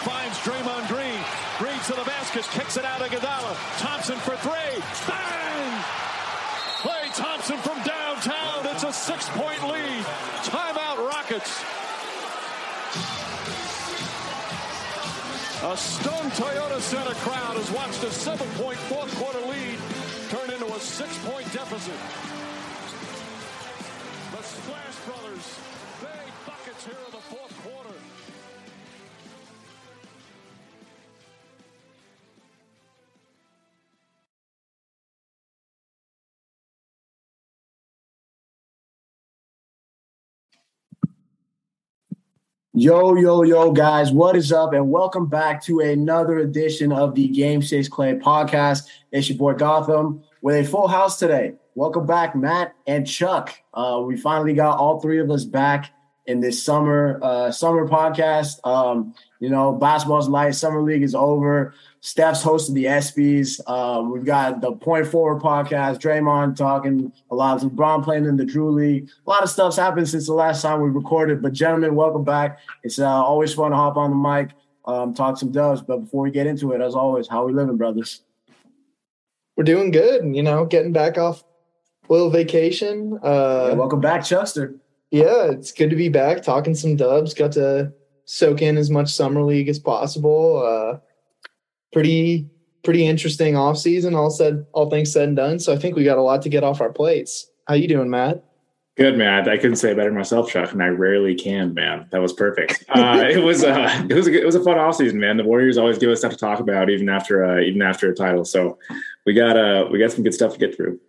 finds Draymond Green. Green to the basket, kicks it out of Iguodala. Thompson for three. Bang! Klay Thompson from downtown. It's a six-point lead. Timeout Rockets. A stunned Toyota Center crowd has watched a seven-point fourth quarter lead turn into a six-point deficit. The Splash Brothers, big buckets here Yo, yo, yo, guys, what is up? And welcome back to another edition of the Game Six Klay podcast. It's your boy Gotham with a full house today. Welcome back, Matt and Chuck. Uh, we finally got all three of us back in this summer uh, summer podcast. Um, you know, basketball's light, summer league is over. Steph's hosted the ESPYS. Um, we've got the Point Forward podcast. Draymond talking a lot of LeBron playing in the Drew League. A lot of stuff's happened since the last time we recorded. But gentlemen, welcome back. It's uh, always fun to hop on the mic, um, talk some dubs. But before we get into it, as always, how we living, brothers? We're doing good. You know, getting back off a little vacation. Uh, yeah, welcome back, Chuckster. Yeah, it's good to be back talking some dubs. Got to soak in as much summer league as possible. Uh, pretty pretty interesting off season. All said, all things said and done. So I think we got a lot to get off our plates. How you doing, Matt? Good, man. I couldn't say better myself, Chuck, and I rarely can, man. That was perfect. Uh, it was uh, it was a, it was a fun off season, man. The Warriors always give us stuff to talk about, even after uh, even after a title. So we got uh we got some good stuff to get through.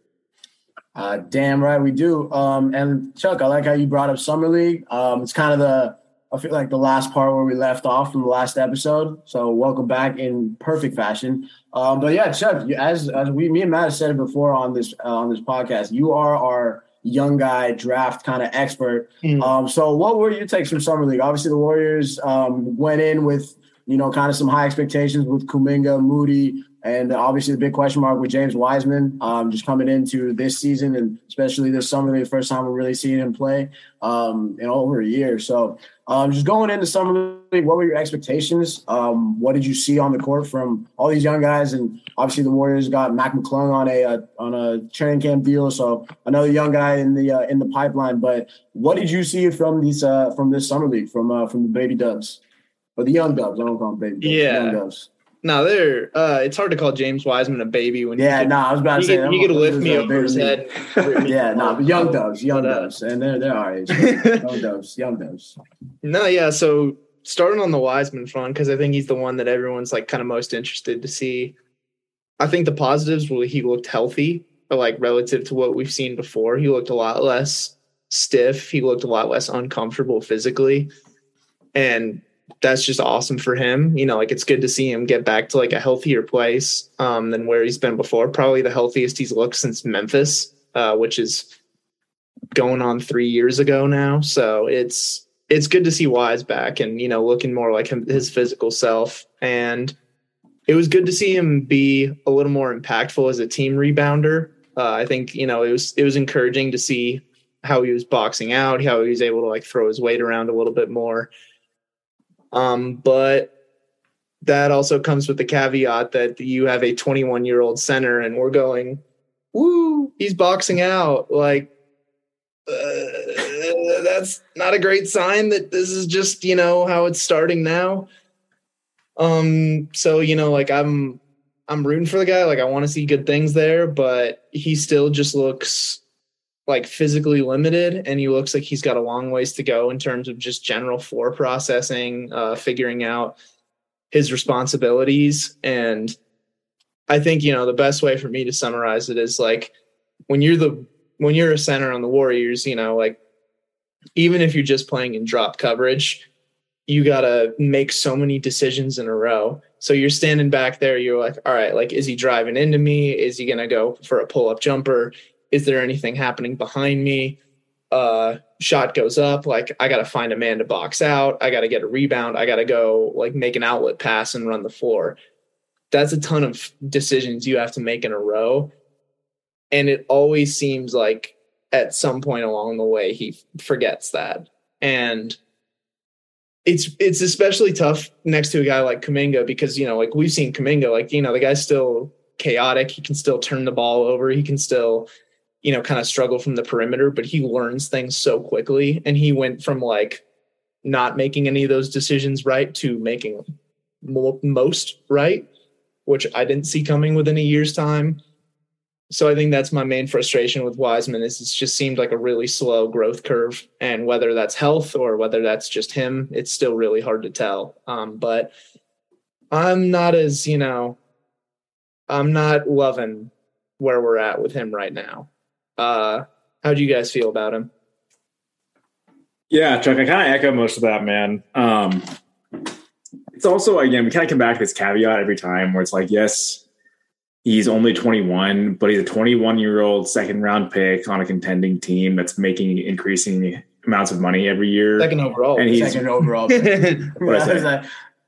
Uh, damn right we do. Um, and Chuck, I like how you brought up summer league. Um, it's kind of the I feel like the last part where we left off from the last episode. So welcome back in perfect fashion. Um, but yeah, Chuck, as as we me and Matt have said it before on this uh, on this podcast, you are our young guy draft kind of expert. Mm. Um, so what were your takes from summer league? Obviously, the Warriors um, went in with you know kind of some high expectations with Kuminga, Moody, and obviously, the big question mark with James Wiseman um, just coming into this season and especially this summer, the first time we're really seeing him play um, in over a year. So, um, just going into summer league, what were your expectations? Um, what did you see on the court from all these young guys? And obviously, the Warriors got Mac McClung on a, uh, on a training camp deal, so another young guy in the uh, in the pipeline. But what did you see from these uh, from this summer league from uh, from the baby Dubs or the young Dubs? I don't call them baby Dubs. Yeah. No, they're. Uh, it's hard to call James Wiseman a baby when. Yeah, no, I was about to say could, he could lift me over his head. yeah, no, but young doves, young doves, and they're they're our age. young doves, young doves. No, yeah. So starting on the Wiseman front because I think he's the one that everyone's like kind of most interested to see. I think the positives were he looked healthy, like relative to what we've seen before. He looked a lot less stiff. He looked a lot less uncomfortable physically, and that's just awesome for him. You know, like it's good to see him get back to like a healthier place um, than where he's been before. Probably the healthiest he's looked since Memphis, uh, which is going on three years ago now. So it's it's good to see Wise back and you know looking more like him, his physical self. And it was good to see him be a little more impactful as a team rebounder. Uh, I think you know it was it was encouraging to see how he was boxing out, how he was able to like throw his weight around a little bit more. Um, but that also comes with the caveat that you have a 21 year old center and we're going, woo, he's boxing out. Like, uh, that's not a great sign that this is just, you know, how it's starting now. Um, so, you know, like I'm, I'm rooting for the guy. Like I want to see good things there, but he still just looks like physically limited and he looks like he's got a long ways to go in terms of just general floor processing uh, figuring out his responsibilities. And i think you know the best way for me to summarize it is like when you're the when you're a center on the warriors you know like even if you're just playing in drop coverage you got to make so many decisions in a row. So you're standing back there you're like all right like is he driving into me? Is he going to go for a pull up jumper is there anything happening behind me? Uh, shot goes up. Like I got to find a man to box out. I got to get a rebound. I got to go like make an outlet pass and run the floor. That's a ton of decisions you have to make in a row. And it always seems like at some point along the way, he forgets that. And it's it's especially tough next to a guy like Kuminga because you know like we've seen Kuminga like you know the guy's still chaotic he can still turn the ball over he can still you know kind of struggle from the perimeter but he learns things so quickly and he went from like not making any of those decisions right to making most right which I didn't see coming within a year's time so I think that's my main frustration with Wiseman is it's just seemed like a really slow growth curve, and whether that's health or whether that's just him, it's still really hard to tell. Um, but I'm not as you know, I'm not loving where we're at with him right now. Uh, how do you guys feel about him? Yeah, Chuck, I kind of echo most of that, man. Um, it's also again, we kind of come back to this caveat every time where it's like, yes, He's only 21, but he's a 21 year old second round pick on a contending team that's making increasing amounts of money every year. Second overall. And he's second overall. what I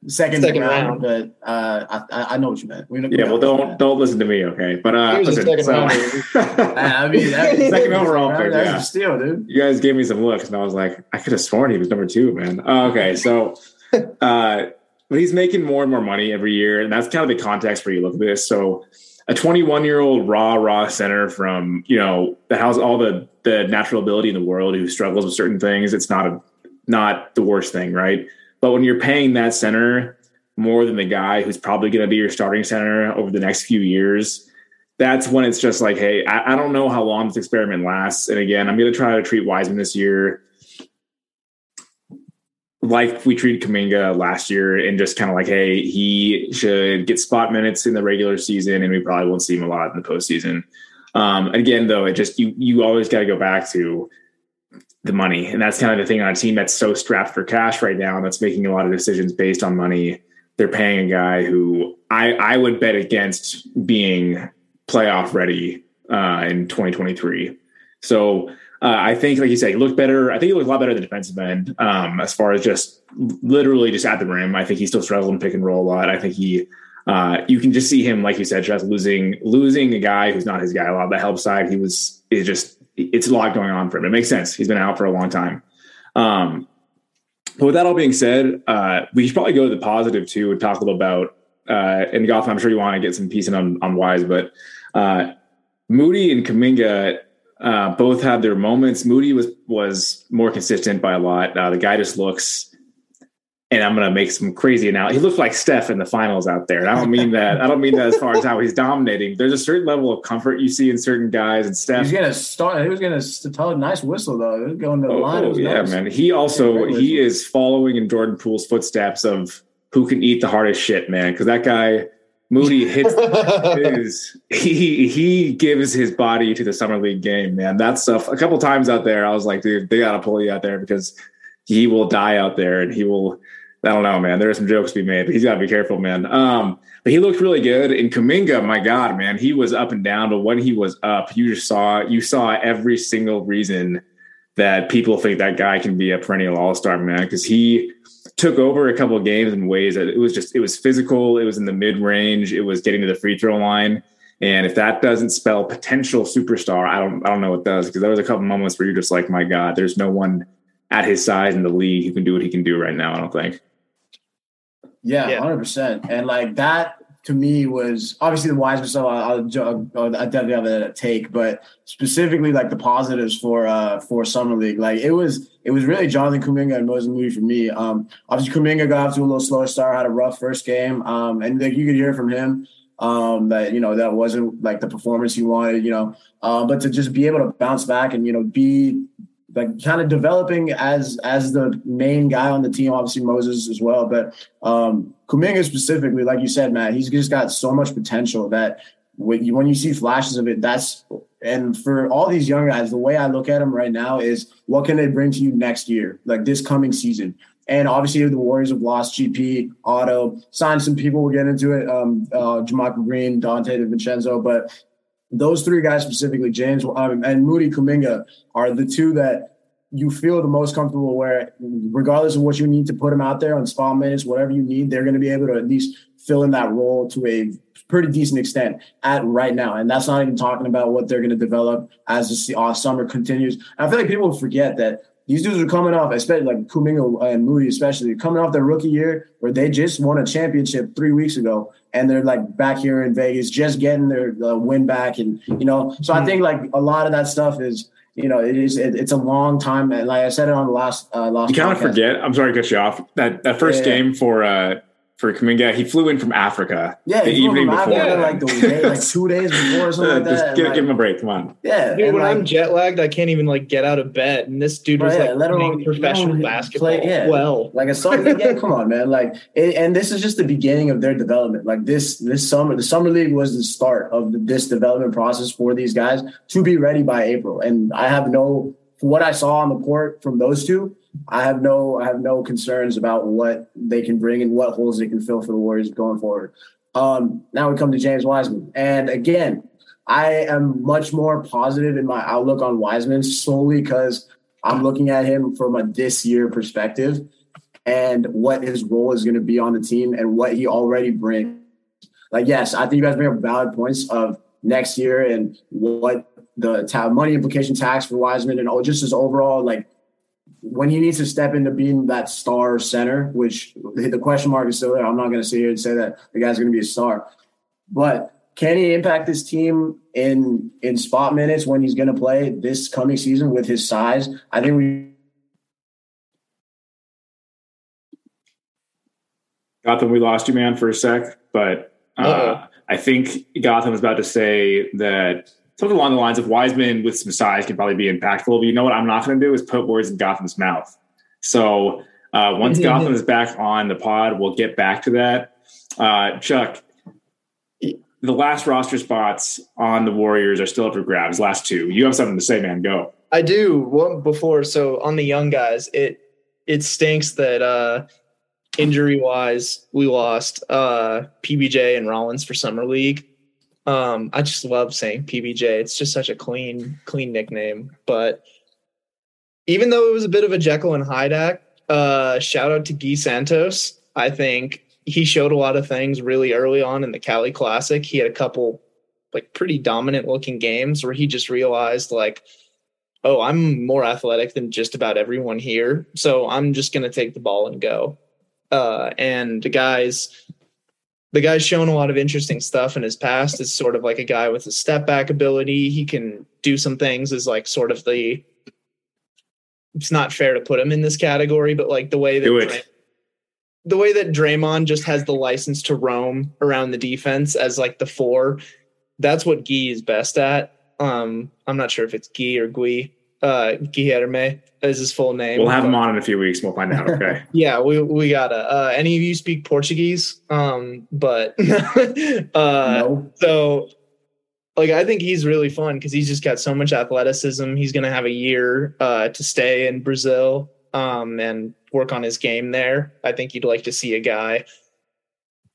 second, second round, round, but uh, I, I know what you meant. We, we yeah, well, don't don't listen to me, okay? But uh, listen, so, I mean, second overall pick. That's yeah. a steal, dude. You guys gave me some looks, and I was like, I could have sworn he was number two, man. Uh, okay, so. uh but he's making more and more money every year, and that's kind of the context where you look at this. So, a 21 year old raw raw center from you know that has all the the natural ability in the world who struggles with certain things, it's not a not the worst thing, right? But when you're paying that center more than the guy who's probably going to be your starting center over the next few years, that's when it's just like, hey, I, I don't know how long this experiment lasts. And again, I'm going to try to treat Wiseman this year like we treated Kuminga last year and just kind of like, hey, he should get spot minutes in the regular season and we probably won't see him a lot in the postseason. Um, again, though, it just you you always got to go back to the money, and that's kind of the thing on a team that's so strapped for cash right now, and that's making a lot of decisions based on money. They're paying a guy who I I would bet against being playoff ready uh, in 2023. So uh, I think, like you said, he looked better. I think he looked a lot better at the defensive end um, as far as just literally just at the rim. I think he still struggled in pick and roll a lot. I think he, uh, you can just see him, like you said, just losing losing a guy who's not his guy. A lot the help side, he was is just it's a lot going on for him. It makes sense. He's been out for a long time. Um, but with that all being said, uh, we should probably go to the positive too and talk a little about. Uh, and Goff, I'm sure you want to get some piece in on, on Wise, but uh, Moody and Kuminga uh, both had their moments. Moody was was more consistent by a lot. Uh, the guy just looks, and I'm going to make some crazy analogy. He looked like Steph in the finals out there. And I don't mean that. I don't mean that as far as how he's dominating. There's a certain level of comfort you see in certain guys, and Steph. He's going to start. He was going to tell a nice whistle though. Going to the oh, line. Oh, yeah, nice. man. He also he is following in Jordan Poole's footsteps of who can eat the hardest shit, man. Because that guy Moody hits his he he gives his body to the summer league game, man. That stuff a couple times out there, I was like, dude, they gotta pull you out there because he will die out there and he will I don't know, man. There are some jokes to be made, but he's got to be careful, man. Um, but he looked really good. In Kuminga, my God, man, he was up and down. But when he was up, you just saw you saw every single reason that people think that guy can be a perennial All Star, man. Because he took over a couple games in ways that it was just it was physical, it was in the mid range, it was getting to the free throw line. And if that doesn't spell potential superstar, I don't I don't know what does because there was a couple moments where you're just like, my God, there's no one at his size in the league who can do what he can do right now. I don't think. Yeah, hundred yeah. percent. And like that to me was obviously the Wiseman stuff. I'll, I'll, i definitely have a take, but specifically like the positives for uh for summer league, like it was it was really Jonathan Kuminga and Moses Moody for me. Um, obviously Kuminga got off to a little slower start, had a rough first game, um, and like you could hear from him um, that you know that wasn't like the performance he wanted, you know, uh, but to just be able to bounce back and you know be like kind of developing as as the main guy on the team. Obviously Moses as well, but um, Kuminga specifically, like you said, Matt, he's just got so much potential that when you, when you see flashes of it, that's and for all these young guys, the way I look at them right now is what can they bring to you next year, like this coming season. And obviously, the Warriors have lost GP, Otto, signed some people. We'll get into it. Um, uh, JaMychal Green, Donte DiVincenzo, but those three guys specifically, James um, and Moody Kuminga, are the two that you feel the most comfortable where, regardless of what you need to put them out there on spot minutes, whatever you need, they're going to be able to at least fill in that role to a pretty decent extent at right now. And that's not even talking about what they're going to develop as the uh, summer continues. I feel like people forget that these dudes are coming off, especially like Kuminga and Moody, especially coming off their rookie year where they just won a championship three weeks ago, and they're like back here in Vegas, just getting their uh, win back, and you know, so I Mm-hmm. think like a lot of that stuff is, you know, it is it, it's a long time, and like I said it on the last uh, last. You kind of forget. I'm sorry to cut you off. That that first Yeah. game for uh for Kuminga, he flew in from Africa. Yeah, the he flew evening from before. Africa, like the day, like two days before or something Uh, like that. just and, give, like, give him a break. Come on. yeah, Dude, when like, I'm jet lagged, I can't even like get out of bed, and this dude was Right, like let alone- playing professional let basketball. play- yeah. Well, like a summer league game. Come on, man! Like, it, and this is just the beginning of their development. Like this, this summer, the summer league was the start of the, this development process for these guys to be ready by April. And I have no, what I saw on the court from those two, I have no, I have no concerns about what they can bring and what holes they can fill for the Warriors going forward. Um, now we come to James Wiseman, and again, I am much more positive in my outlook on Wiseman solely because I'm looking at him from a this year perspective and what his role is going to be on the team and what he already brings. Like, yes, I think you guys bring up valid points of next year and what the money implication tax for Wiseman and all just his overall like when he needs to step into being that star center, which the question mark is still there. I'm not going to sit here and say that the guy's going to be a star, but can he impact this team in in spot minutes when he's going to play this coming season with his size? I think we Gotham, we lost you, man, for a sec, but uh, I think Gotham was about to say that something along the lines of Wiseman with some size can probably be impactful. But you know what I'm not going to do is put words in Gotham's mouth. So uh, once Gotham is back on the pod, we'll get back to that. Uh, Chuck, the last roster spots on the Warriors are still up for grabs. Last two. You have something to say, man. Go. I do. One before, so on the young guys, it it stinks that uh injury wise we lost uh PBJ and Rollins for summer league. Um, I just love saying PBJ. It's just such a clean, clean nickname. But even though it was a bit of a Jekyll and Hyde act, uh, shout out to Guy Santos. I think he showed a lot of things really early on in the Cali Classic. He had a couple like pretty dominant looking games where he just realized like, oh, I'm more athletic than just about everyone here. So I'm just gonna take the ball and go. Uh, and the guys the guy's shown a lot of interesting stuff in his past as sort of like a guy with a step back ability. He can do some things as like sort of the it's not fair to put him in this category, but like the way that Do it. Dray- the way that Draymond just has the license to roam around the defense as like the four, that's what Guy is best at. Um, I'm not sure if it's Guy or Gui. Uh, Guilherme is his full name. We'll have but- him on in a few weeks. We'll find out. Okay. yeah, we we gotta. Uh, any of you speak Portuguese? Um, but uh, no. so like I think he's really fun because he's just got so much athleticism. He's gonna have a year uh, to stay in Brazil um, and work on his game there. I think you'd like to see a guy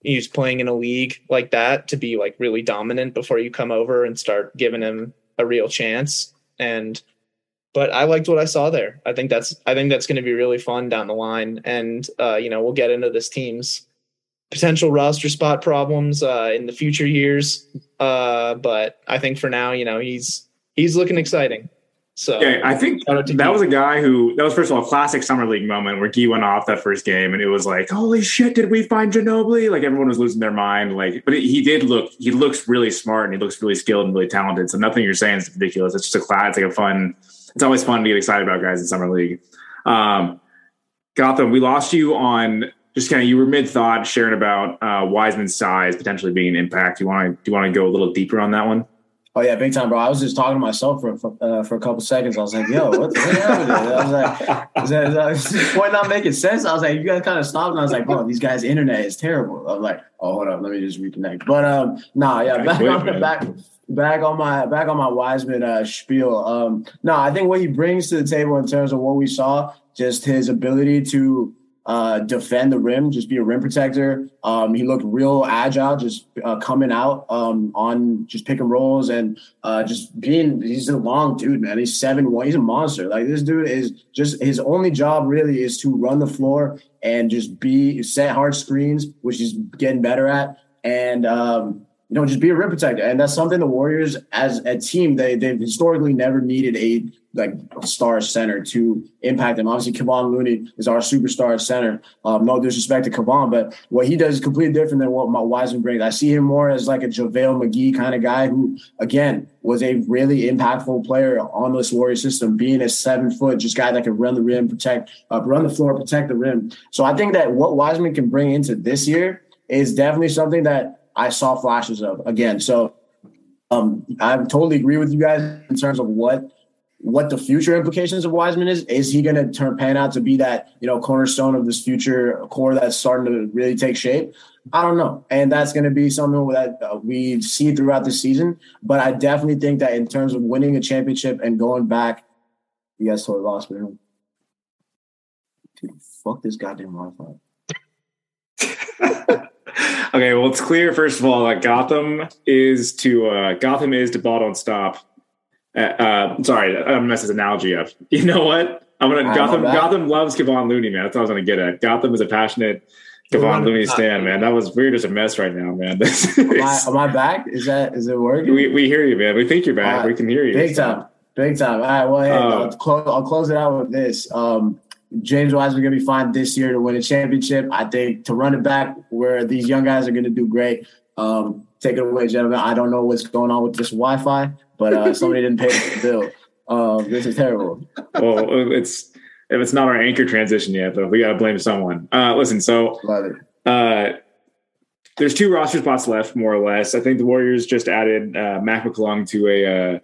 who's playing in a league like that to be like really dominant before you come over and start giving him a real chance. And but I liked what I saw there. I think that's I think that's going to be really fun down the line. And uh, you know we'll get into this team's potential roster spot problems uh, in the future years. Uh, but I think for now, you know, he's he's looking exciting. So Okay, I think Shout out to that was a guy who that was first of all a classic summer league moment where Guy went off that first game and it was like, holy shit, did we find Ginobili? Like everyone was losing their mind. Like, but he did look, he looks really smart and he looks really skilled and really talented. So nothing you're saying is ridiculous. It's just a class. It's like a fun. It's always fun to get excited about guys in summer league. Um, Gotham, we lost you on just kind of you were mid thought sharing about uh, Wiseman's size potentially being an impact. You want to do you want to go a little deeper on that one? Oh yeah, big time, bro. I was just talking to myself for for, uh, for a couple seconds. I was like, "Yo, what the hell?" is I was like, "Is that, is that is point not making sense?" I was like, "You guys kind of stopped," and I was like, "Bro, these guys' internet is terrible." I was like, "Oh, hold up, let me just reconnect." But um, nah, yeah, back quit, on man. back back on my back on my Wiseman uh, spiel. Um, no, I think what he brings to the table in terms of what we saw, just his ability to uh, defend the rim, just be a rim protector. Um, he looked real agile, just uh, coming out um, on just pick and rolls and uh, just being. He's a long dude, man. He's seven one. He's a monster. Like this dude is just his only job really is to run the floor and just be set hard screens, which he's getting better at. And um, you know, just be a rim protector. And that's something the Warriors as a team, they they've historically never needed a like star center to impact them. Obviously, Kevon Looney is our superstar center. Um, no disrespect to Kevon, but what he does is completely different than what my Wiseman brings. I see him more as like a JaVale McGee kind of guy who, again, was a really impactful player on this Warrior system, being a seven foot just guy that can run the rim, protect, uh, run the floor, protect the rim. So I think that what Wiseman can bring into this year is definitely something that I saw flashes of again. So um, I totally agree with you guys in terms of what what the future implications of Wiseman is. Is he going to turn pan out to be that you know cornerstone of this future core that's starting to really take shape? I don't know, and that's going to be something that uh, we see throughout the season. But I definitely think that in terms of winning a championship and going back, you guys totally lost me. Dude, fuck this goddamn Wi-Fi. okay, well, it's clear first of all that Gotham is to uh, Gotham is to ball don't stop. Uh, uh, sorry, I'm gonna mess this analogy up. You know what? I'm gonna Gotham. Gotham loves Kevon Looney, man. That's what I was gonna get at. Gotham is a passionate Kevon Looney stand, man. That was we're just a mess right now, man. am, I, am, I, back? Is that is it working? We, we hear you, man. We think you're back. Right. We can hear you. Big time, big time. All right. Well, hey, uh, I'll, close, I'll close it out with this. Um, James Wiseman going to be fine this year to win a championship. I think to run it back where these young guys are going to do great. Um, take it away, gentlemen. I don't know what's going on with this Wi-Fi, but uh, somebody didn't pay the bill. Um, this is terrible. Well, it's if it's not our anchor transition yet, though, we got to blame someone. Uh, listen, so uh, there's two roster spots left, more or less. I think the Warriors just added uh, Mac McClung to a uh,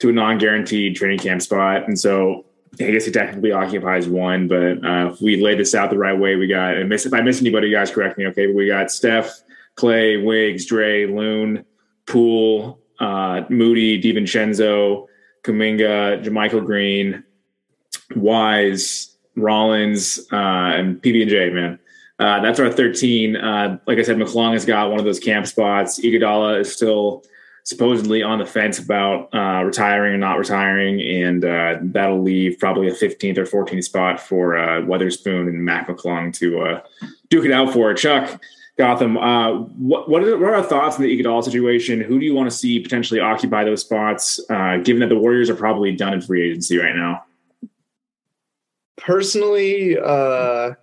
to a non-guaranteed training camp spot, and so I guess he technically occupies one, but uh, if we lay this out the right way, we got, and miss, if I miss anybody, you guys correct me, okay? But we got Steph, Klay, Wiggs, Dray, Loon, Poole, uh, Moody, DiVincenzo, Kuminga, JaMychal Green, Wise, Rollins, uh, and PB and J. Man, uh, that's our 13. Uh, like I said, McClung has got one of those camp spots. Iguodala is still supposedly on the fence about uh, retiring or not retiring, and uh, that'll leave probably a 15th or 14th spot for uh, Weatherspoon and Mac McClung to uh, duke it out for. Chuck Gotham, uh, what what are, what are, our thoughts on the Iguodala situation? Who do you want to see potentially occupy those spots, uh, given that the Warriors are probably done in free agency right now? Personally, I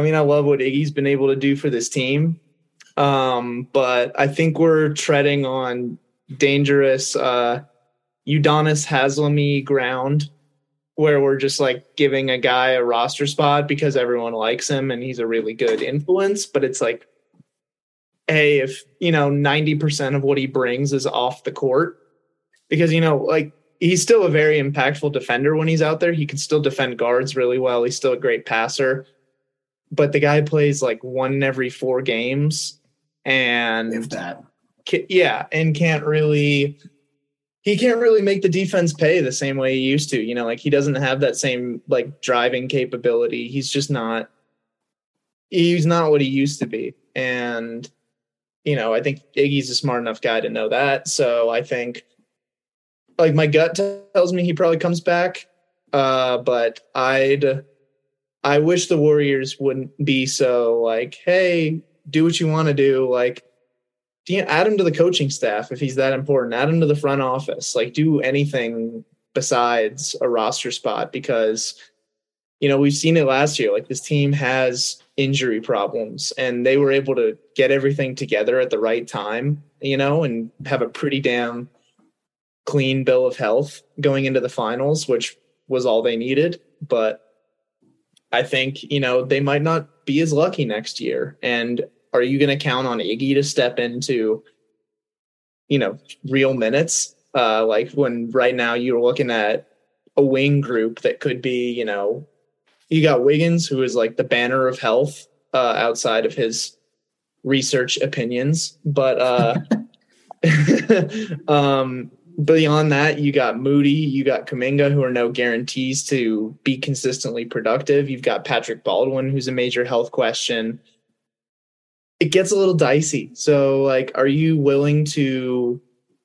mean, I love what Iggy's been able to do for this team. Um, but I think we're treading on dangerous uh, Udonis Haslemy ground where we're just like giving a guy a roster spot because everyone likes him and he's a really good influence. But it's like, hey, if you know 90% of what he brings is off the court, because you know, like he's still a very impactful defender when he's out there. He can still defend guards really well. He's still a great passer. But the guy plays like one in every four games and if that. Yeah and can't really he can't really make the defense pay the same way he used to you know like he doesn't have that same like driving capability. He's just not he's not what he used to be. And you know i think iggy's a smart enough guy to know that. So i think like my gut tells me he probably comes back. Uh but i'd i wish the warriors wouldn't be so like hey do what you want to do. Like, add him to the coaching staff if he's that important. Add him to the front office. Like, do anything besides a roster spot because, you know, we've seen it last year. Like, this team has injury problems and they were able to get everything together at the right time, you know, and have a pretty damn clean bill of health going into the finals, which was all they needed. But I think, you know, they might not be as lucky next year. And are you going to count on Iggy to step into, you know, real minutes? Uh, like when right now you're looking at a wing group that could be, you know, you got Wiggins, who is like the banner of health uh, outside of his research opinions. But uh, um, beyond that, you got Moody, you got Kuminga, who are no guarantees to be consistently productive. You've got Patrick Baldwin, who's a major health question it gets a little dicey. So, like, are you willing to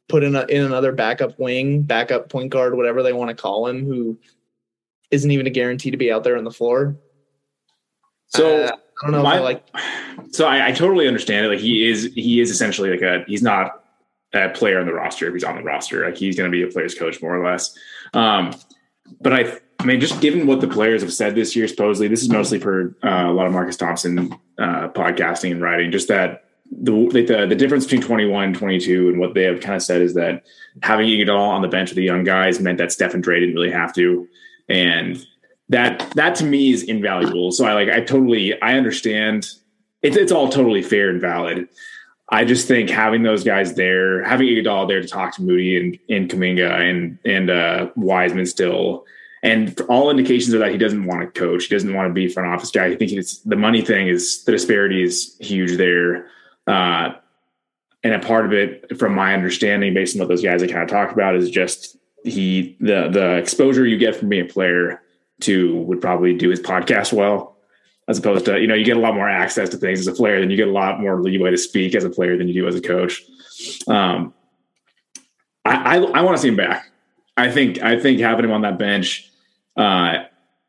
put in a, in another backup wing, backup point guard, whatever they want to call him, who isn't even a guarantee to be out there on the floor? So uh, I don't know. My, like, so I, I, totally understand it. Like he is, he is essentially like a, he's not a player on the roster if he's on the roster. Like he's going to be a player's coach more or less. Um, but I, I mean, just given what the players have said this year, supposedly this is mostly for uh, a lot of Marcus Thompson uh, podcasting and writing. Just that the, the the difference between 21 and 22 and what they have kind of said is that having Iguodala on the bench with the young guys meant that Stephen Dray didn't really have to, and that that to me is invaluable. So I like I totally I understand it's it's all totally fair and valid. I just think having those guys there, having Iguodala there to talk to Moody and, and Kuminga and and uh, Wiseman still, and all indications are that he doesn't want to coach. He doesn't want to be front office guy. I think it's the money thing is the disparity is huge there. Uh, and a part of it, from my understanding, based on what those guys I kind of talked about, is just he the the exposure you get from being a player to would probably do his podcast well as opposed to you know you get a lot more access to things as a player than you get a lot more leeway to speak as a player than you do as a coach. Um, i i, I want to see him back. I think i think having him on that bench uh,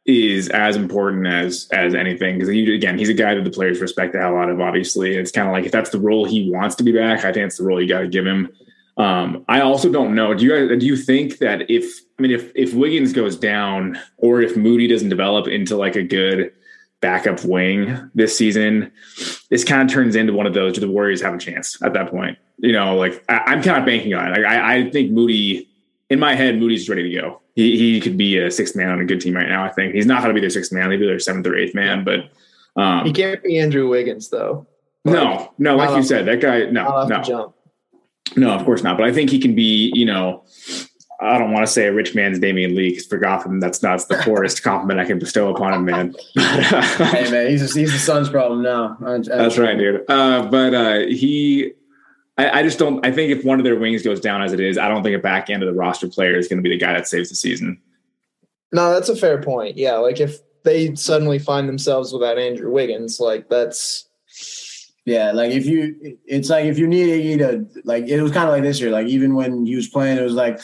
is as important as as anything because again he's a guy that the players respect the hell out of obviously. It's kind of like if that's the role he wants to be back i think it's the role you got to give him. Um, I also don't know. Do you do you think that if I mean if if Wiggins goes down or if Moody doesn't develop into like a good backup wing this season, this kind of turns into one of those. Do the Warriors have a chance at that point? You know, like I, am kind of banking on it. I, I think Moody, in my head, Moody's ready to go. He he could be a sixth man on a good team right now. I think he's not going to be their sixth man. Maybe their seventh or eighth man, but um, he can't be Andrew Wiggins though. no, no, like you said, that guy. No, no, no, of course not. But I think he can be. You know, I don't want to say a rich man's Damion Lee because for Gotham, that's not the poorest compliment I can bestow upon him, man. hey, man, he's, he's the Suns' problem now. that's right, dude. Uh, but uh, he, I, I, just don't. I think if one of their wings goes down as it is, I don't think a back end of the roster player is going to be the guy that saves the season. No, that's a fair point. Yeah, like if they suddenly find themselves without Andrew Wiggins, like that's yeah, like if you, it's like if you need to, like it was kind of like this year. Like even when he was playing, it was like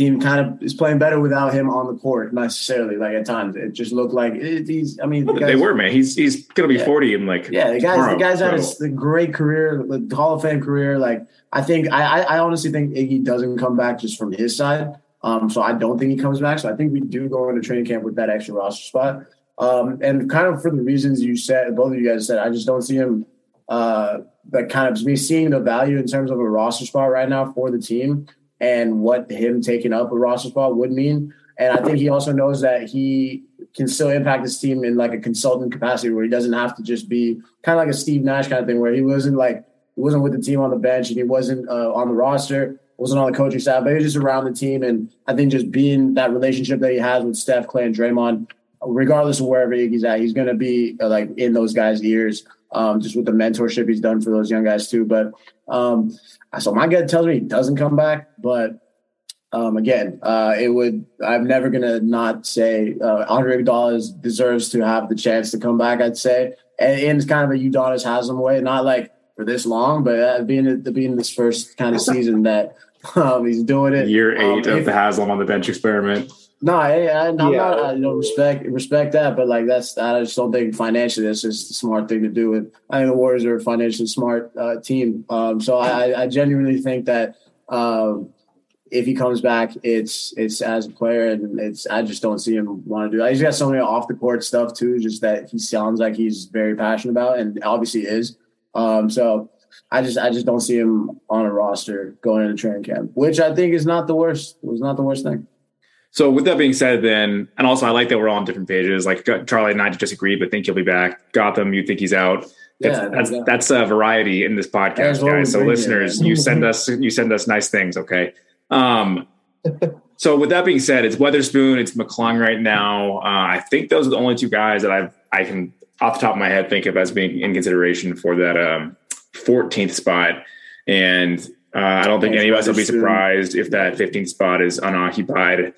team kind of is playing better without him on the court necessarily. Like at times, it just looked like it, he's. I mean, the they were man. He's he's gonna be yeah. forty in like yeah. The guys, the guys had a, a, great career, the Hall of Fame career. Like I think, I I honestly think Iggy doesn't come back just from his side. Um, so I don't think he comes back. So I think we do go into training camp with that extra roster spot. Um, and kind of for the reasons you said, both of you guys said, I just don't see him. Uh, but kind of me seeing the value in terms of a roster spot right now for the team and what him taking up a roster spot would mean. And I think he also knows that he can still impact his team in like a consultant capacity where he doesn't have to just be kind of like a Steve Nash kind of thing where he wasn't like wasn't with the team on the bench and he wasn't uh, on the roster, wasn't on the coaching staff, but he was just around the team. And I think just being that relationship that he has with Steph, Klay, and Draymond, regardless of wherever he's at, he's going to be uh, like in those guys' ears. Um, just with the mentorship he's done for those young guys too. But um, so my gut tells me he doesn't come back, but um, again, uh, it would. I'm never gonna not say uh, Andre Iguodala deserves to have the chance to come back. I'd say, and, and it's kind of a Udonis Haslem way, not like for this long, but uh, being being this first kind of season that um, he's doing it. Year eight um, of if, the Haslem on the bench experiment. No, I, I, am yeah. not. I don't respect respect that, but like that's I just don't think financially that's just the smart thing to do. And I think the Warriors are a financially smart uh, team. Um, so I, I genuinely think that um, if he comes back, it's it's as a player, and it's I just don't see him want to do. That. He's got so many off the court stuff too, just that he sounds like he's very passionate about, and obviously is. Um, so I just I just don't see him on a roster going into training camp, which I think is not the worst. Was not the worst thing. So with that being said, then, and also I like that we're all on different pages. Like Charlie and I disagree, but think he'll be back. Gotham, you think he's out. That's yeah, that's, that's a variety in this podcast, guys. So listeners, you send us you send us nice things, okay? Um, so with that being said, it's Weatherspoon, it's McClung right now. Uh, I think those are the only two guys that I've I can off the top of my head think of as being in consideration for that um, 14th spot. And uh, I don't think any of us will be surprised if that 15th spot is unoccupied,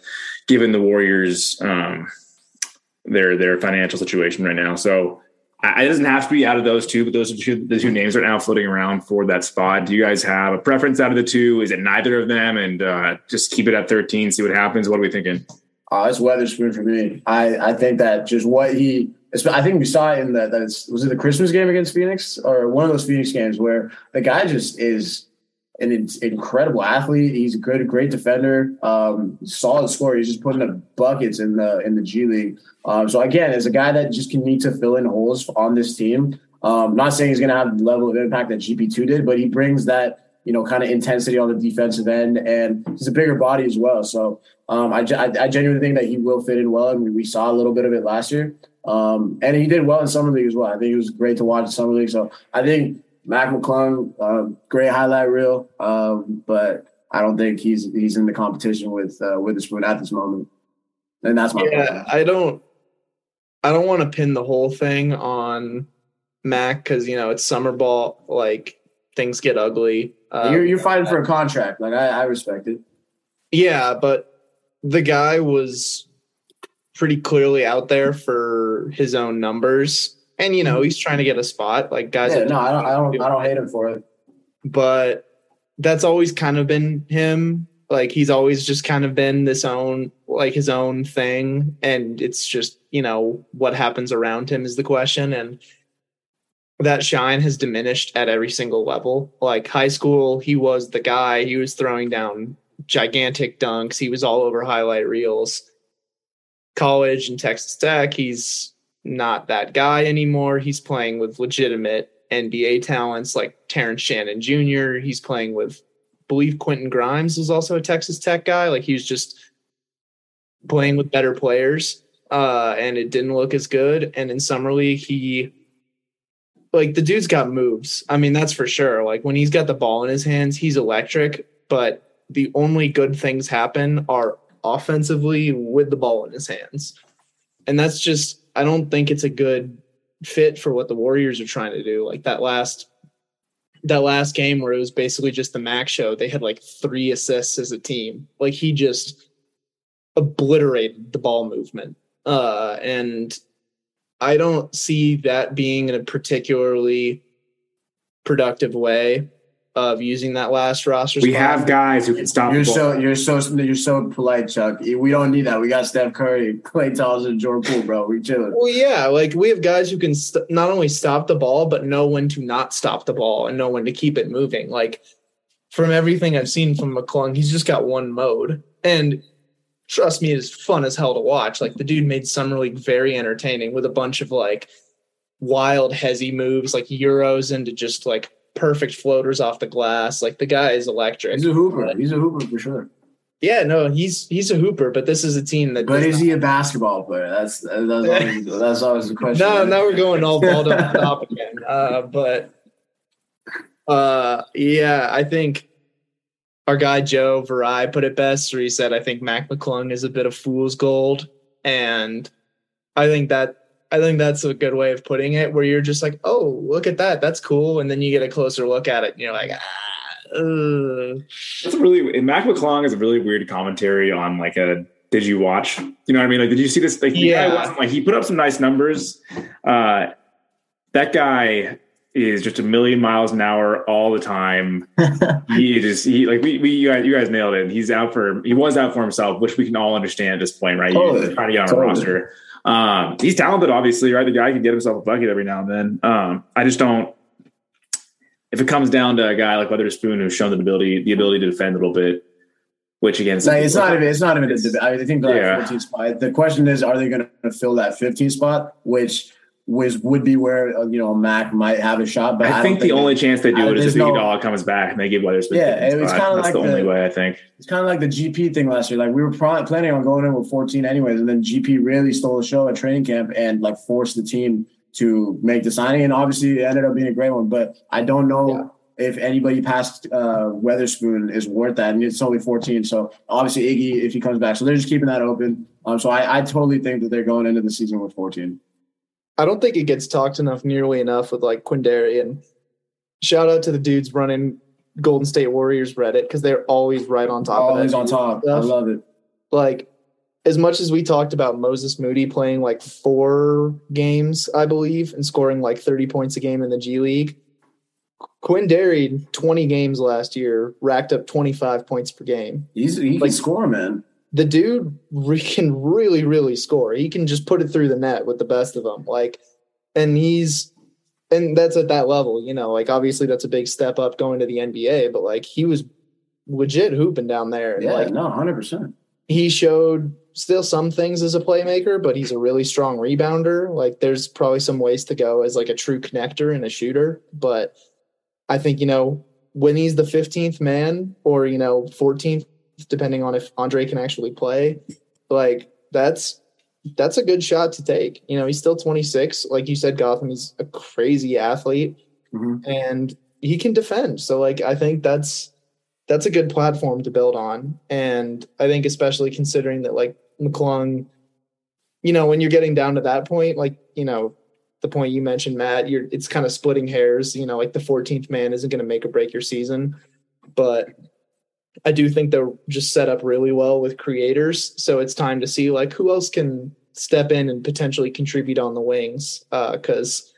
given the Warriors um, their their financial situation right now. So it doesn't have to be out of those two, but those are two, the two names are now floating around for that spot. Do you guys have a preference out of the two? Is it neither of them? And uh, just keep it at 13, see what happens. What are we thinking? Uh, it's Weatherspoon for me. I, I think that just what he I think we saw it in the that was it the Christmas game against Phoenix or one of those Phoenix games where the guy just is an incredible athlete. He's a good, great defender, um, solid scorer. He's just putting up buckets in the in the G League. Um, so again, as a guy that just can need to fill in holes on this team. Um, not saying he's going to have the level of impact that GP two did, but he brings that you know kind of intensity on the defensive end, and he's a bigger body as well. So um, I, I, I genuinely think that he will fit in well, and we saw a little bit of it last year. Um, and he did well in summer league as well. I think it was great to watch in summer league. So I think Mac McClung, uh, great highlight reel, um, but I don't think he's he's in the competition with uh, Weatherspoon at this moment. And that's my yeah. I don't I don't want to pin the whole thing on Mac because you know it's summer ball. Like things get ugly. Um, you're you're fighting for a contract. Like I, I respect it. Yeah, but the guy was pretty clearly out there for his own numbers and you know mm-hmm. he's trying to get a spot. Like guys, yeah, no, I don't, I don't, I don't hate him for it. But that's always kind of been him. Like he's always just kind of been this own, like his own thing, and it's just you know what happens around him is the question, and that shine has diminished at every single level. Like high school, he was the guy. He was throwing down gigantic dunks. He was all over highlight reels. College and Texas Tech, he's not that guy anymore. He's playing with legitimate NBA talents like Terrence Shannon Jr. He's playing with, I believe Quentin Grimes is also a Texas Tech guy. Like he's just playing with better players. Uh, and it didn't look as good. And in summer league, he like the dude's got moves. I mean, that's for sure. Like when he's got the ball in his hands, he's electric. But the only good things happen are offensively with the ball in his hands. And that's just I don't think it's a good fit for what the Warriors are trying to do. Like that last that last game where it was basically just the Max show, they had like three assists as a team. Like he just obliterated the ball movement. Uh and I don't see that being in a particularly productive way of using that last roster. We spot. have guys who can stop. You're so you're so you're so polite, Chuck. We don't need that. We got Steph Curry, Klay Thompson, Jordan Poole, bro. We chilling. Well, yeah, like we have guys who can st- not only stop the ball but know when to not stop the ball and know when to keep it moving. Like from everything I've seen from McClung, he's just got one mode, and trust me, it's fun as hell to watch. Like the dude made summer league very entertaining with a bunch of like wild hesi moves, like euros into just like perfect floaters off the glass. Like the guy is electric. He's a hooper. But, he's a hooper for sure. Yeah, no, he's he's a hooper, but this is a team that. But is he a basketball player? That's that's always, that's always the question. no, now we're going all balled up top again. Uh, but uh, yeah, I think our guy Joe Viray put it best, where he said, "I think Mac McClung is a bit of fool's gold," and I think that I think that's a good way of putting it, where you're just like, oh, look at that, that's cool, and then you get a closer look at it, and you're like, ah, ugh. That's really Mac McClung is a really weird commentary on like a. Did you watch? You know what I mean? Like, did you see this? Like, yeah, wasn't like he put up some nice numbers. Uh, that guy is just a million miles an hour all the time. he just he like we, we you guys you guys nailed it. He's out for he was out for himself, which we can all understand at this point, right? Totally. He's trying to get on totally. a roster. Um, he's talented, obviously, right? The guy can get himself a bucket every now and then. Um, I just don't. If it comes down to a guy like Weatherspoon who's shown the ability, the ability to defend a little bit, which again, no, it's not even. It's not even. A, I think the yeah. 14 spot. The question is, are they going to fill that 15 spot? Which was would be where uh, you know Mac might have a shot. But I, I think the think only chance they do it is if no, Iguodala comes back and they give Weatherspoon. Yeah, it was kind of like the, the, only way I think. It's kind of like the GP thing last year. Like we were planning on going in with 14 anyways, and then GP really stole the show at training camp and like forced the team to make the signing. And obviously, it ended up being a great one. But I don't know. Yeah. If anybody past uh, Weatherspoon is worth that, and it's only 14, so obviously Iggy if he comes back, so they're just keeping that open. Um, so I, I totally think that they're going into the season with 14. I don't think it gets talked enough nearly enough with like Quinndary and shout out to the dudes running Golden State Warriors Reddit because they're always right on top always on top. Stuff. I love it. Like as much as we talked about Moses Moody playing like four games, I believe, and scoring like 30 points a game in the G League, Quinndary, 20 games last year, racked up 25 points per game. He's he like, can score, man. The dude re- can really, really score. He can just put it through the net with the best of them. Like, and he's, and that's at that level, you know, like obviously that's a big step up going to the NBA, but like he was legit hooping down there. Yeah, like, no, hundred percent. He showed still some things as a playmaker, but he's a really strong rebounder. Like there's probably some ways to go as like a true connector and a shooter, but I think you know when he's the 15th man or you know 14th depending on if Andre can actually play, like that's that's a good shot to take. You know, he's still 26. Like you said, Gotham, he's a crazy athlete Mhm. and he can defend. So like I think that's that's a good platform to build on. And I think especially considering that like McClung, you know, when you're getting down to that point, like, you know, the point you mentioned, Matt, you're it's kind of splitting hairs, you know, like the 14th man isn't going to make or break your season. But I do think they're just set up really well with creators. So it's time to see like who else can step in and potentially contribute on the wings. Uh, cause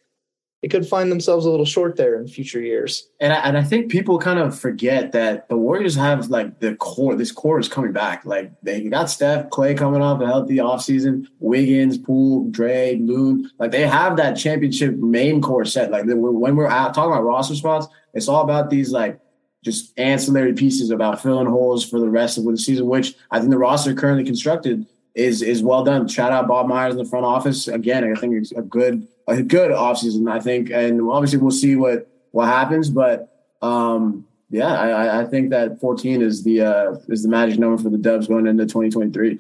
they could find themselves a little short there in future years. And I, and I think people kind of forget that the Warriors have like the core. This core is coming back. Like they got Steph, Klay coming off a healthy offseason, Wiggins, Poole, Dray, Loon. Like they have that championship main core set. Like when we're out talking about roster spots, it's all about these like just ancillary pieces about filling holes for the rest of the season. Which I think the roster currently constructed is is well done. Shout out Bob Myers in the front office again. I think it's a good a good offseason, I think, and obviously we'll see what what happens. But um, yeah, I, I- think that 14 is the uh, is the magic number for the Dubs going into 2023.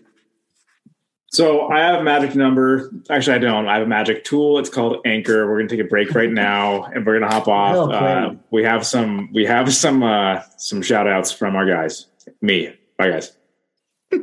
So I have a magic number. Actually, I don't. I have a magic tool. It's called Anchor. We're gonna take a break right now, and we're gonna hop off. Oh. Uh, we have some. We have some. Uh, some shout outs from our guys. Me. Bye, guys. Yo,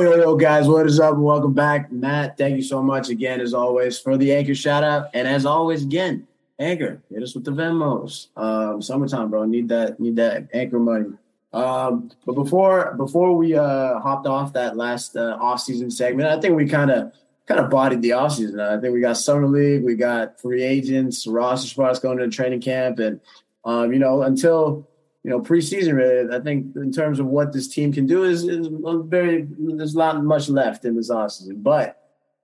yo, yo, guys, what is up? Welcome back. Matt, thank you so much again, as always, for the Anchor shout out. And as always, again, Anchor, hit us with the Venmos. Um, summertime, bro. Need that, need that Anchor money. Um, but before before we uh hopped off that last uh, off-season segment, I think we kind of kind of bodied the off season. I think we got summer league, we got free agents, roster spots going to training camp, and um, you know, until you know, preseason, really, I think in terms of what this team can do is, is very, there's not much left in this offseason. But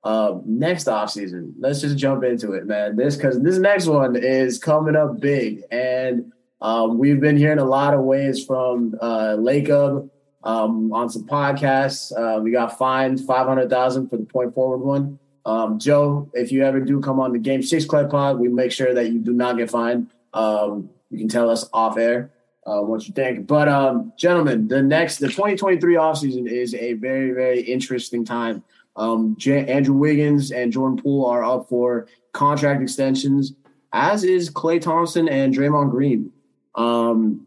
uh, next offseason, let's just jump into it, man. This, because this next one is coming up big. And um, we've been hearing a lot of ways from uh, Lacob um, on some podcasts. Uh, we got fined 500000 for the point forward one. Um, Joe, if you ever do come on the Game 6 Club Pod, we make sure that you do not get fined. Um, you can tell us off air uh, what you think. But um, gentlemen, the next the 2023 offseason is a very very interesting time. Um, J- Andrew Wiggins and Jordan Poole are up for contract extensions, as is Klay Thompson and Draymond Green. Um,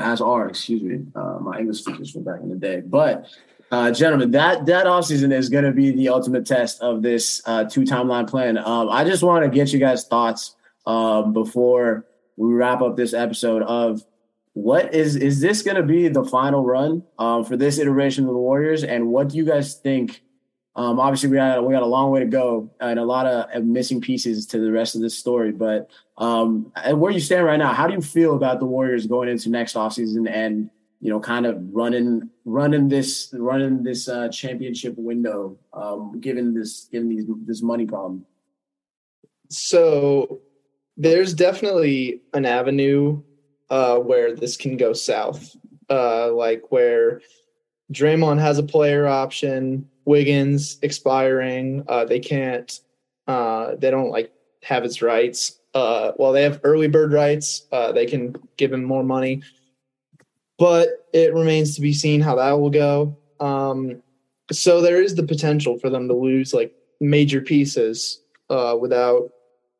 as are, excuse me, uh, my English teachers from back in the day. But uh, gentlemen, that that offseason is going to be the ultimate test of this uh, two timeline plan. Um, I just want to get you guys' thoughts um, before we wrap up this episode of what is is this going to be the final run um, for this iteration of the Warriors, and what do you guys think? Um, obviously, we got we got a long way to go and a lot of missing pieces to the rest of this story. But um, where you stand right now, how do you feel about the Warriors going into next offseason and you know, kind of running running this running this uh, championship window, um, given this given these this money problem? So there's definitely an avenue uh, where this can go south, uh, like where Draymond has a player option, Wiggins expiring, uh, they can't, uh, they don't like have its rights. Uh, well, they have early bird rights. Uh, they can give him more money, but it remains to be seen how that will go. Um, so there is the potential for them to lose like major pieces uh, without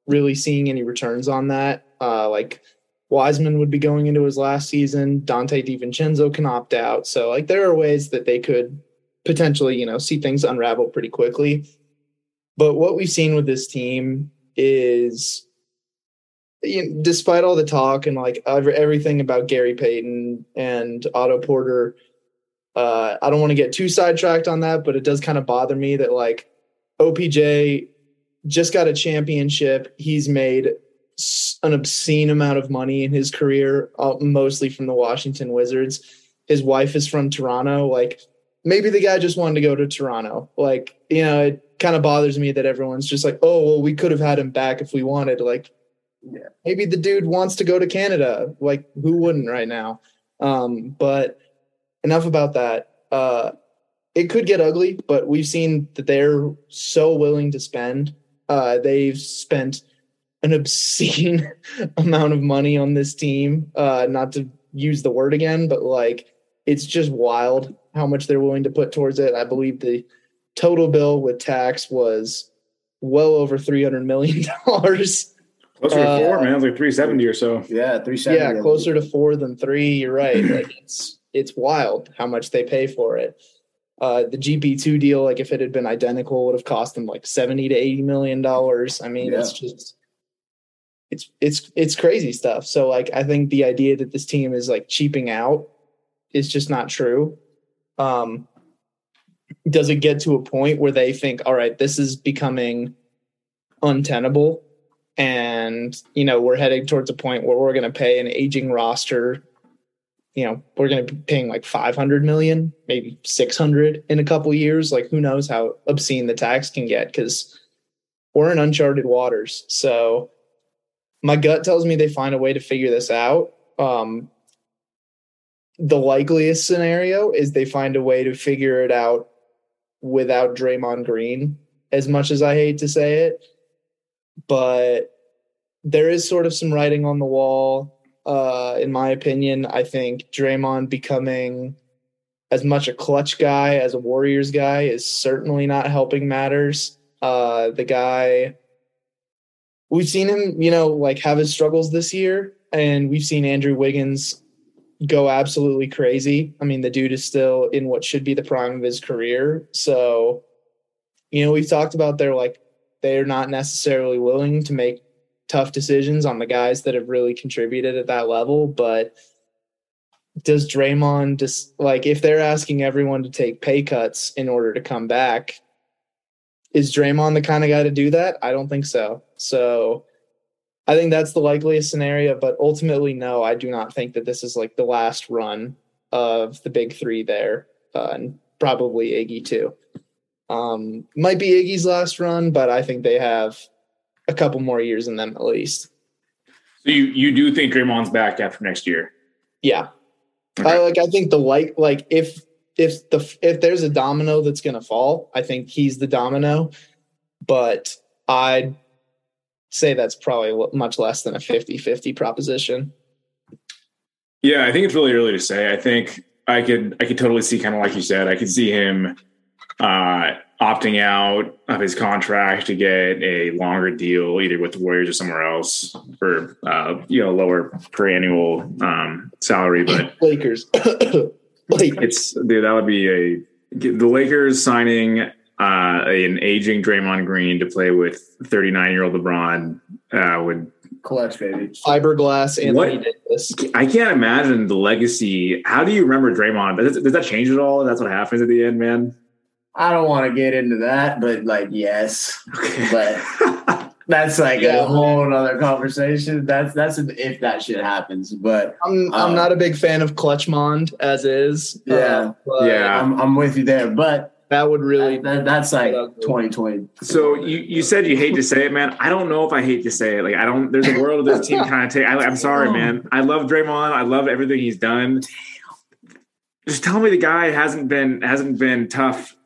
really seeing any returns on that. Uh, like Wiseman would be going into his last season. Donte DiVincenzo can opt out. So like there are ways that they could potentially, you know, see things unravel pretty quickly. But what we've seen with this team is, you know, despite all the talk and like everything about Gary Payton and Otto Porter, uh, I don't want to get too sidetracked on that, but it does kind of bother me that like OPJ just got a championship. He's made an obscene amount of money in his career, uh, mostly from the Washington Wizards. His wife is from Toronto. Like maybe the guy just wanted to go to Toronto. Like, you know, it kind of bothers me that everyone's just like, oh, well, we could have had him back if we wanted. Like, Yeah. maybe the dude wants to go to Canada. Like, who wouldn't right now? Um, but enough about that. Uh, it could get ugly, but we've seen that they're so willing to spend. Uh, they've spent an obscene amount of money on this team. Uh, not to use the word again, but like it's just wild how much they're willing to put towards it. I believe the total bill with tax was well over three hundred million dollars. Closer to four, Uh, man. It's like 370 or so. Yeah, three seventy. Yeah, closer to four than three. You're right. Like it's it's wild how much they pay for it. Uh, the GP two deal, like if it had been identical, would have cost them like seventy to eighty million dollars. I mean, it's just it's it's it's crazy stuff. So like I think the idea that this team is like cheaping out is just not true. Um, does it get to a point where they think, all right, this is becoming untenable, and you know we're heading towards a point where we're going to pay an aging roster. You know, we're going to be paying like 500 million, maybe 600 in a couple years. Like, who knows how obscene the tax can get because we're in uncharted waters. So, my gut tells me they find a way to figure this out. Um, the likeliest scenario is they find a way to figure it out without Draymond Green, as much as I hate to say it. But there is sort of some writing on the wall. Uh, in my opinion, I think Draymond becoming as much a Klutch guy as a Warriors guy is certainly not helping matters. Uh, the guy, we've seen him, you know, like have his struggles this year, and we've seen Andrew Wiggins go absolutely crazy. I mean, the dude is still in what should be the prime of his career. So, you know, we've talked about they're like they're not necessarily willing to make tough decisions on the guys that have really contributed at that level, but does Draymond just like if they're asking everyone to take pay cuts in order to come back, is Draymond the kind of guy to do that? I don't think so. So I think that's the likeliest scenario, but ultimately, no, I do not think that this is like the last run of the big three there, uh, and probably Iggy too. Um, might be Iggy's last run, but I think they have a couple more years in them at least. So you, you do think Draymond's back after next year? Yeah, Okay. I like. I think the like like if if the if there's a domino that's gonna fall, I think he's the domino. But I'd say that's probably much less than a 50-50 proposition. Yeah, I think it's really early to say. I think I could I could totally see kind of like you said, I could see him uh opting out of his contract to get a longer deal either with the Warriors or somewhere else for uh you know lower per annual um salary but Lakers. like it's dude that would be a the Lakers signing uh an aging Draymond Green to play with 39 year old LeBron uh would Klutch, baby. fiberglass Anthony What? Davis. I can't imagine the legacy. How do you remember Draymond? Does, does that change at all? That's what happens at the end, man. I don't want to get into that, but like, yes, Okay. but that's like Yeah. a whole other conversation. That's that's if that shit happens. But I'm I'm Um, not a big fan of Clutchmond as is. Yeah. Uh, Yeah. I'm I'm with you there. But that would really that, that's like 2020. so you, you said you hate to say it, man. I don't know if I hate to say it. Like I don't. There's a world of this team kind of take. I, I'm sorry, man. I love Draymond. I love everything he's done. Just tell me the guy hasn't been hasn't been tough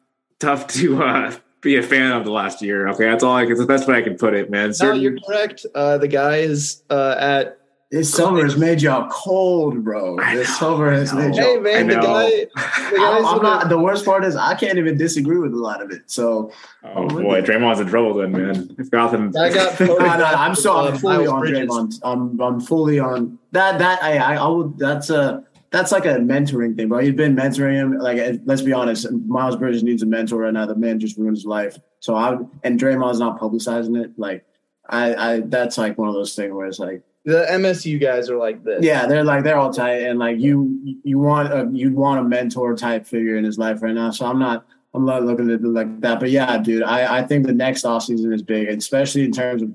tough to uh, be a fan of the last year. Okay, that's all I can. That's the best way I can put it, man. No, you're correct. Uh, the guy is uh, at This summer has made y'all cold, bro. This summer has made y'all. man, I the know. guy the guy's I'm, I'm not. The worst part is I can't even disagree with a lot of it. So oh, oh boy, Draymond's in trouble then, man. If Gotham, I got. no, no, I'm with, so I'm fully on Draymond. I'm I'm fully on that. That I I, I would. That's a that's like a mentoring thing, bro. You've been mentoring him. Like let's be honest, Miles Bridges needs a mentor right now. The man just ruined his life. So I would, and Draymond's not publicizing it. Like I I that's like one of those things where it's like. The MSU guys are like this. Yeah, they're like they're all tight, and like you you want a you want a mentor type figure in his life right now. So I'm not I'm not looking at it like that, but yeah, dude, I I think the next offseason is big, especially in terms of.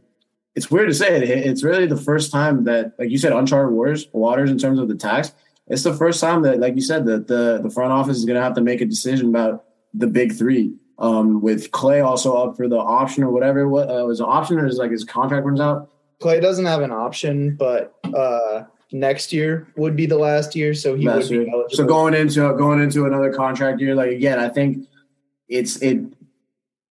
It's weird to say it. It's really the first time that, like you said, uncharted waters, waters in terms of the tax. it's the first time that, like you said, that the the front office is going to have to make a decision about the big three. Um, with Klay also up for the option or whatever. What uh, was an option or is like his contract runs out? Klay doesn't have an option, but uh, next year would be the last year, so he last would be eligible. So going into going into another contract year, like again, I think it's it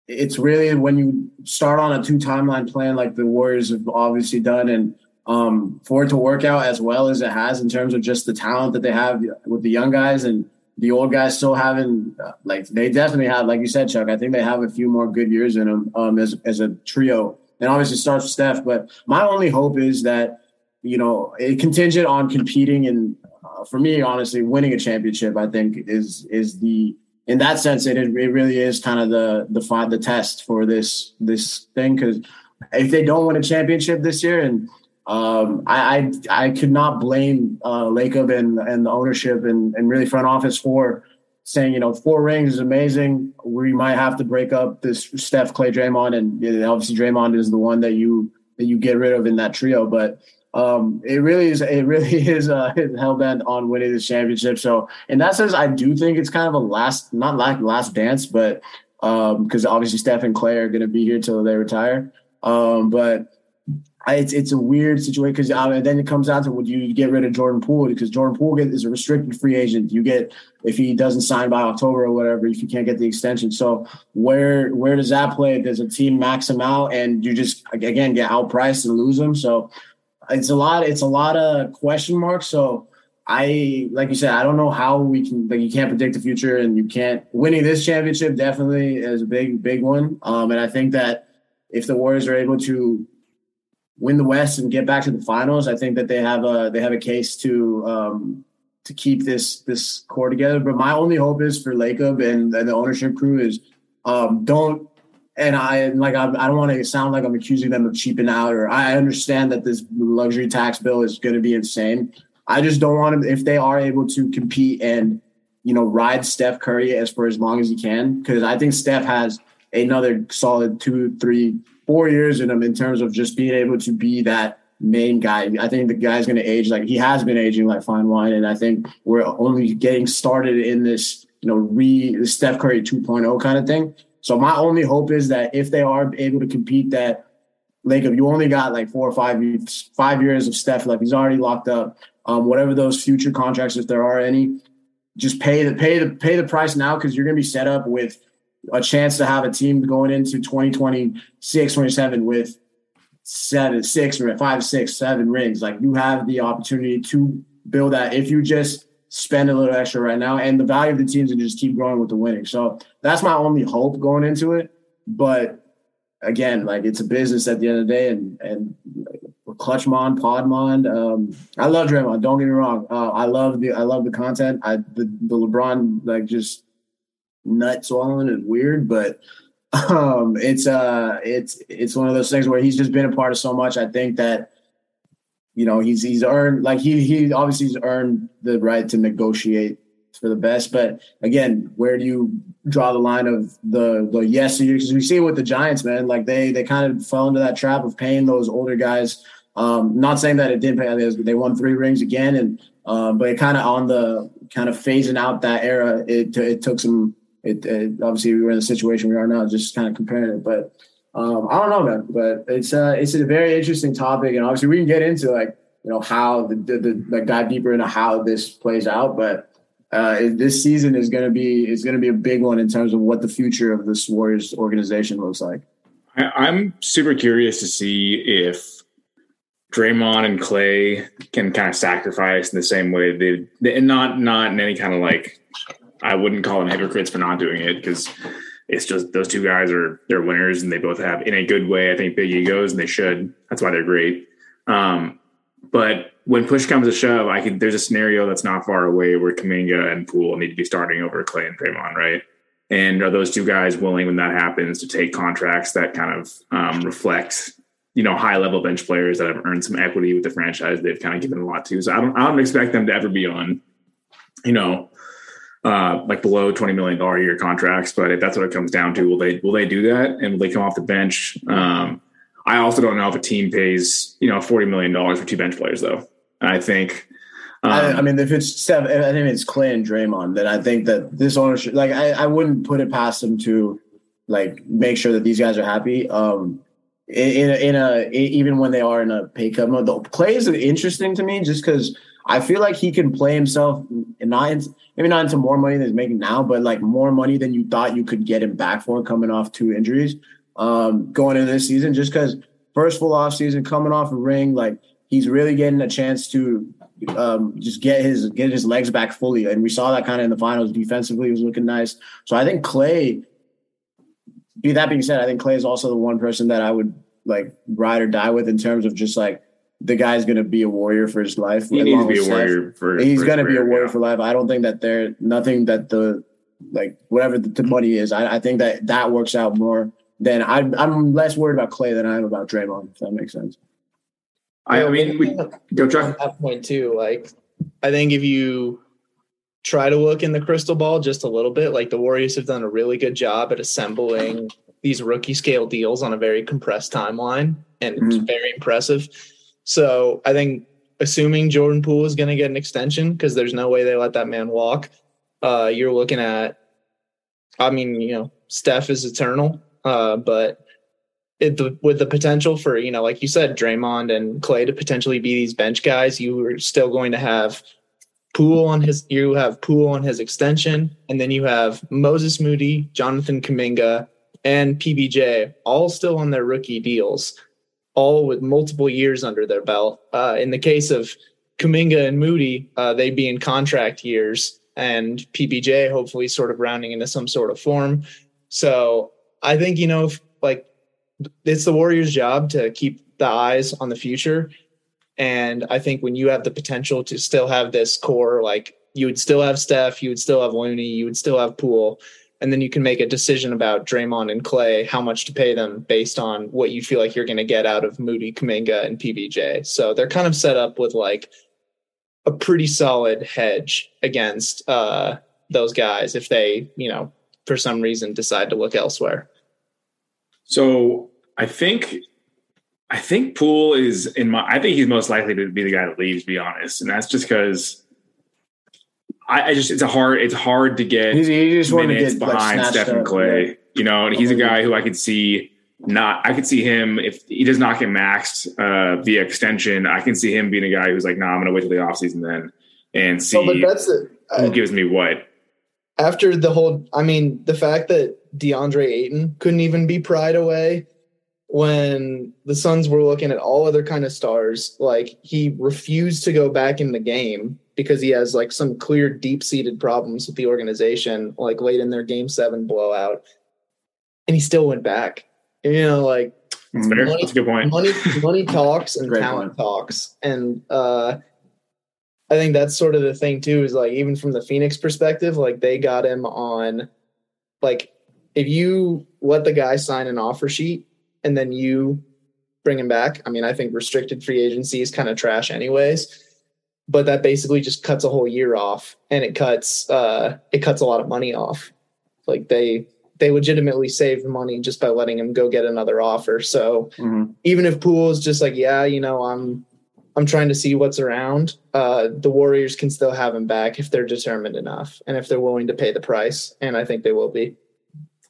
it's really when you start on a two timeline plan like the Warriors have obviously done, and um, for it to work out as well as it has in terms of just the talent that they have with the young guys and the old guys still having uh, like they definitely have like you said Chuck I think they have a few more good years in them um, as as a trio and obviously starts with Steph but my only hope is that you know it contingent on competing and uh, for me honestly winning a championship I think is is the in that sense it, it really is kind of the the the test for this this thing because if they don't win a championship this year and um, I, I, I could not blame uh, Lacob and and the ownership and and really front office for saying you know four rings is amazing. We might have to break up this Steph, Klay, Draymond, and obviously Draymond is the one that you that you get rid of in that trio. But um, it really is it really is uh, hell bent on winning this championship. So in that sense, I do think it's kind of a last not like last dance, but because um, obviously Steph and Klay are going to be here till they retire. Um, but I, it's it's a weird situation because uh, then it comes down to would you get rid of Jordan Poole because Jordan Poole get, is a restricted free agent. You get if he doesn't sign by October or whatever, if you can't get the extension. So where where does that play? Does a team max him out and you just again get outpriced and lose him? So it's a lot. It's a lot of question marks. So I like you said, I don't know how we can like you can't predict the future and you can't winning this championship definitely is a big big one. Um, and I think that if the Warriors are able to win the West and get back to the finals, I think that they have a they have a case to um, to keep this this core together. But my only hope is for Lacob and, and the ownership crew is um, don't. And I like I, I don't want to sound like I'm accusing them of cheaping out, or I understand that this luxury tax bill is going to be insane. I just don't want them if they are able to compete and you know ride Steph Curry as for as long as he can because I think Steph has another solid two, three, four years in him in terms of just being able to be that main guy. I think the guy's going to age like he has been aging like fine wine, and I think we're only getting started in this, you know, re Steph Curry 2.0 kind of thing. So my only hope is that if they are able to compete, that like if you only got like four or five five years of Steph, like he's already locked up. Um, whatever those future contracts, if there are any, just pay the pay the pay the price now because you're going to be set up with a chance to have a team going into 2026, 27 with seven, six, or five, six, seven rings. Like you have the opportunity to build that if you just spend a little extra right now. And the value of the teams and just keep growing with the winning. So that's my only hope going into it. But again, like it's a business at the end of the day, and and Clutchmon, Podmon. Um, I love Draymond. Don't get me wrong. Uh, I love the I love the content. I the, the LeBron like just nut swallowing is weird, but um, it's uh, it's it's one of those things where he's just been a part of so much. I think that you know he's he's earned like he he obviously he's earned the right to negotiate for the best. But again, where do you draw the line of the the yes? Because we see it with the Giants, man. Like they they kind of fell into that trap of paying those older guys. Um, not saying that it didn't pay. They won three rings again, and uh, but it kind of on the kind of phasing out that era. It it took some it, it, obviously we were in the situation we are now, just kind of comparing it. But um, I don't know, man. But it's uh, it's a very interesting topic, and obviously we can get into like you know how the the, the like dive deeper into how this plays out. But uh, this season is going to be is going to be a big one in terms of what the future of this Warriors organization looks like. I'm super curious to see if Draymond and Klay can kind of sacrifice in the same way they, they and not not in any kind of like I wouldn't call them hypocrites for not doing it because it's just those two guys are they're winners and they both have in a good way. I think big egos and they should. That's why they're great. Um, but when push comes to shove, I could there's a scenario that's not far away where Kuminga and Poole need to be starting over Klay and Draymond, right? And are those two guys willing when that happens to take contracts that kind of um, reflect, you know, high level bench players that have earned some equity with the franchise they've kind of given a lot to. So I don't I don't expect them to ever be on, you know, uh, like below twenty million dollar a year contracts. But if that's what it comes down to, will they will they do that and will they come off the bench? Um, I also don't know if a team pays you know forty million dollars for two bench players though. And I think I, Um, I mean, if it's seven, I think it's Klay and Draymond. Then I think that this ownership, like, I, I wouldn't put it past them to like make sure that these guys are happy. Um, in a, in a even when they are in a pay cut mode, the Klay is interesting to me just because I feel like he can play himself and not maybe not into more money than he's making now, but like more money than you thought you could get him back for coming off two injuries um, going into this season. Just because first full off season coming off a ring, like he's really getting a chance to um, just get his get his legs back fully, and we saw that kind of in the finals. Defensively, he was looking nice. So I think Klay. Be that being said, I think Klay is also the one person that I would like ride or die with in terms of just like the guy's going to be a warrior for his life. he needs to be a warrior for. He's for going to his be a warrior yeah. for life. I don't think that there nothing that the like whatever the, the money is. I, I think that that works out more than I, I'm less worried about Klay than I am about Draymond. If that makes sense. I, I mean, we, go on Chuck. that point too. Like, I think if you try to look in the crystal ball just a little bit, like the Warriors have done a really good job at assembling these rookie scale deals on a very compressed timeline, and it's Mhm. very impressive. So I think assuming Jordan Poole is going to get an extension because there's no way they let that man walk. Uh, you're looking at, I mean, you know, Steph is eternal, uh, but it, with the potential for you know, like you said, Draymond and Klay to potentially be these bench guys, you are still going to have Poole on his. You have Poole on his extension, and then you have Moses Moody, Jonathan Kuminga, and PBJ all still on their rookie deals, all with multiple years under their belt. Uh, in the case of Kuminga and Moody, uh, they be in contract years, and PBJ hopefully sort of rounding into some sort of form. So I think you know, if, like it's the Warriors' job to keep the eyes on the future. And I think when you have the potential to still have this core, like you would still have Steph, you would still have Looney, you would still have Poole, and then you can make a decision about Draymond and Klay, how much to pay them based on what you feel like you're going to get out of Moody, Kuminga, and PBJ. So they're kind of set up with like a pretty solid hedge against uh, those guys if they, you know, for some reason decide to look elsewhere. So I think I think Poole is in my I think he's most likely to be the guy that leaves, to be honest. And that's just because I, I just it's a hard it's hard to get He's, he just wanted to minutes get behind snatched Stephen up, Klay. yeah. You know, and he's a guy who I could see not I could see him if he does not get maxed uh via extension, I can see him being a guy who's like, nah, I'm gonna wait till the offseason then and see So, but that's it. who gives me what. after the whole i mean the fact that deandre ayton couldn't even be pried away when the suns were looking at all other kind of stars like he refused to go back in the game because he has like some clear deep-seated problems with the organization like late in their game seven blowout. And he still went back. You know like That's. Money- That's a good point. money money talks and talent talks. And uh i think that's sort of the thing too is like even from the phoenix perspective like they got him on like if you let the guy sign an offer sheet and then you bring him back i mean i think restricted free agency is kind of trash anyways but that basically just cuts a whole year off and it cuts uh it cuts a lot of money off like they they legitimately saved money just by letting him go get another offer so Mhm. even if Poole is just like, yeah, you know, I'm I'm trying to see what's around, uh, the Warriors can still have him back if they're determined enough and if they're willing to pay the price. And I think they will be.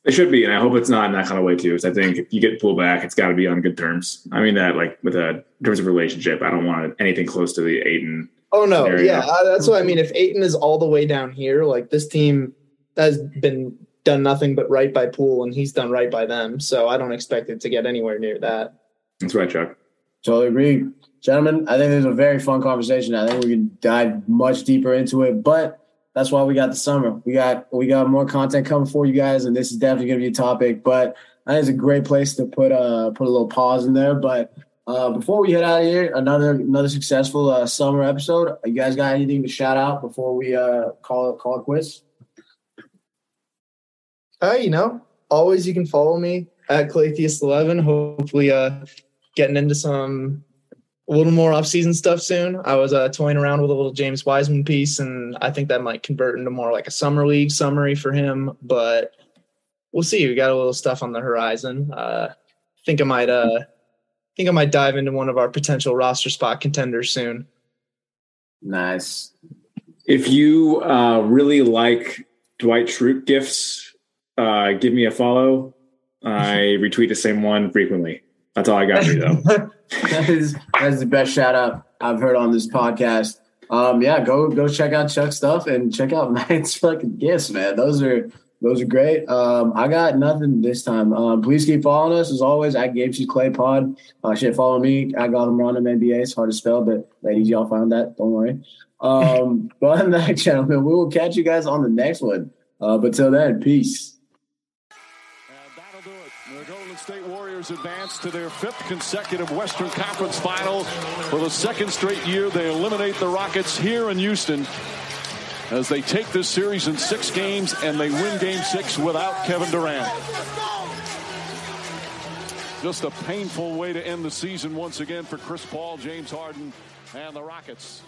It should be, and I hope it's not in that kind of way too. Because I think if you get pulled back, it's got to be on good terms. I mean that like with a in terms of relationship. I don't want anything close to the Ayton. Oh no, There you yeah, go. uh, that's what I mean. If Ayton is all the way down here, like this team has been done nothing but right by Poole, and he's done right by them. So I don't expect it to get anywhere near that. That's right, Chuck. Totally agree. Gentlemen, I think this is a very fun conversation. I think we can dive much deeper into it, but that's why we got the summer. We got we got more content coming for you guys, and this is definitely gonna be a topic. But I think it's a great place to put uh put a little pause in there. But uh before we head out of here, another another successful uh, summer episode. You guys got anything to shout out before we uh call call it quits? Uh, you know, always you can follow me at Claytheist11. Hopefully, uh, getting into some a little more off-season stuff soon. I was uh, toying around with a little James Wiseman piece, and I think that might convert into more like a summer league summary for him. But we'll see. We got a little stuff on the horizon. Uh, think I might, uh, think I might dive into one of our potential roster spot contenders soon. Nice. If you uh, really like Dwight Schrute gifts, uh, give me a follow. I retweet the same one frequently. That's all I got for you, though. that is that's the best shout out I've heard on this podcast. Um, yeah, go go check out Chuck's stuff and check out Matt's fucking gifts, man. Those are those are great. Um, I got nothing this time. Um, please keep following us as always at Gamesy Clay Pod. Uh, shit, follow me. I got him random NBA. It's hard to spell, but ladies, y'all found that. Don't worry. Um, but on that, gentlemen, we will catch you guys on the next one. Uh, but till then, peace. And that'll do it. The Golden State Warriors advance to their fifth consecutive Western Conference final. For the second straight year, they eliminate the Rockets here in Houston as they take this series in six games and they win game six without Kevin Durant. Just a painful way to end the season once again for Chris Paul, James Harden, and the Rockets.